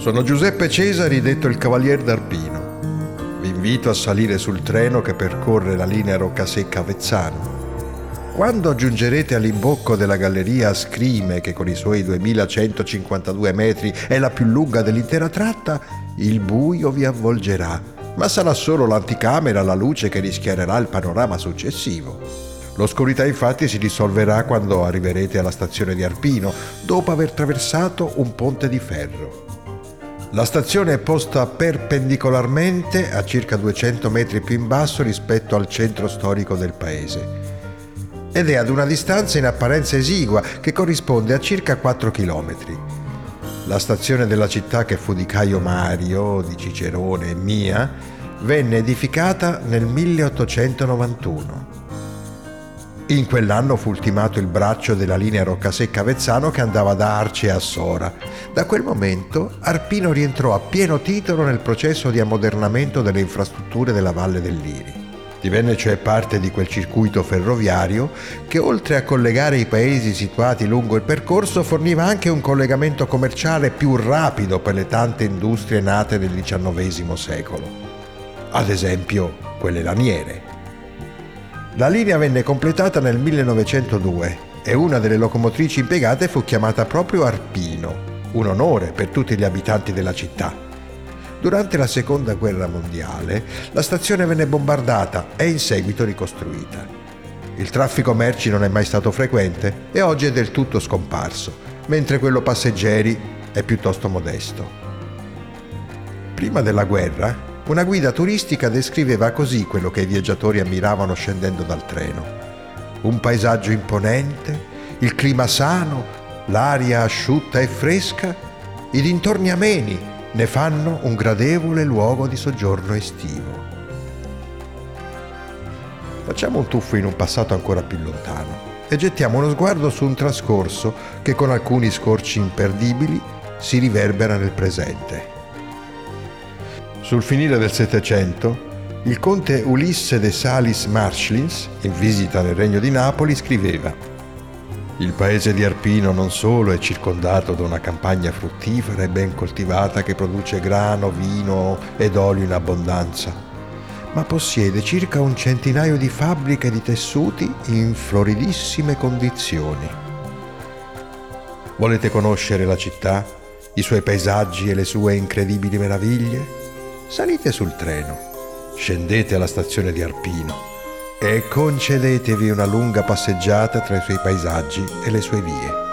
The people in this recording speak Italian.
Sono Giuseppe Cesari, detto il Cavalier d'Arpino. Vi invito a salire sul treno che percorre la linea Roccasecca-Avezzano. Quando giungerete all'imbocco della galleria Scrime, che con i suoi 2152 metri è la più lunga dell'intera tratta, il buio vi avvolgerà, ma sarà solo l'anticamera la luce che rischiarerà il panorama successivo. L'oscurità infatti si dissolverà quando arriverete alla stazione di Arpino, dopo aver attraversato un ponte di ferro. La stazione è posta perpendicolarmente a circa 200 metri più in basso rispetto al centro storico del paese ed è ad una distanza in apparenza esigua che corrisponde a circa 4 km. La stazione della città che fu di Caio Mario, di Cicerone e mia, venne edificata nel 1891. In quell'anno fu ultimato il braccio della linea Roccasecca-Avezzano che andava da Arce a Sora. Da quel momento Arpino rientrò a pieno titolo nel processo di ammodernamento delle infrastrutture della Valle del Liri. Divenne cioè parte di quel circuito ferroviario che oltre a collegare i paesi situati lungo il percorso forniva anche un collegamento commerciale più rapido per le tante industrie nate nel XIX secolo. Ad esempio quelle laniere. La linea venne completata nel 1902 e una delle locomotrici impiegate fu chiamata proprio Arpino, un onore per tutti gli abitanti della città. Durante la seconda guerra mondiale la stazione venne bombardata e in seguito ricostruita. Il traffico merci non è mai stato frequente e oggi è del tutto scomparso, mentre quello passeggeri è piuttosto modesto. Prima della guerra una guida turistica descriveva così quello che i viaggiatori ammiravano scendendo dal treno. Un paesaggio imponente, il clima sano, l'aria asciutta e fresca, i dintorni ameni ne fanno un gradevole luogo di soggiorno estivo. Facciamo un tuffo in un passato ancora più lontano e gettiamo uno sguardo su un trascorso che con alcuni scorci imperdibili si riverbera nel presente. Sul finire del Settecento, il conte Ulisse de Salis Marschlins, in visita nel regno di Napoli, scriveva Il paese di Arpino non solo è circondato da una campagna fruttifera e ben coltivata che produce grano, vino ed olio in abbondanza, ma possiede circa un centinaio di fabbriche di tessuti in floridissime condizioni. Volete conoscere la città, i suoi paesaggi e le sue incredibili meraviglie? Salite sul treno, scendete alla stazione di Arpino e concedetevi una lunga passeggiata tra i suoi paesaggi e le sue vie.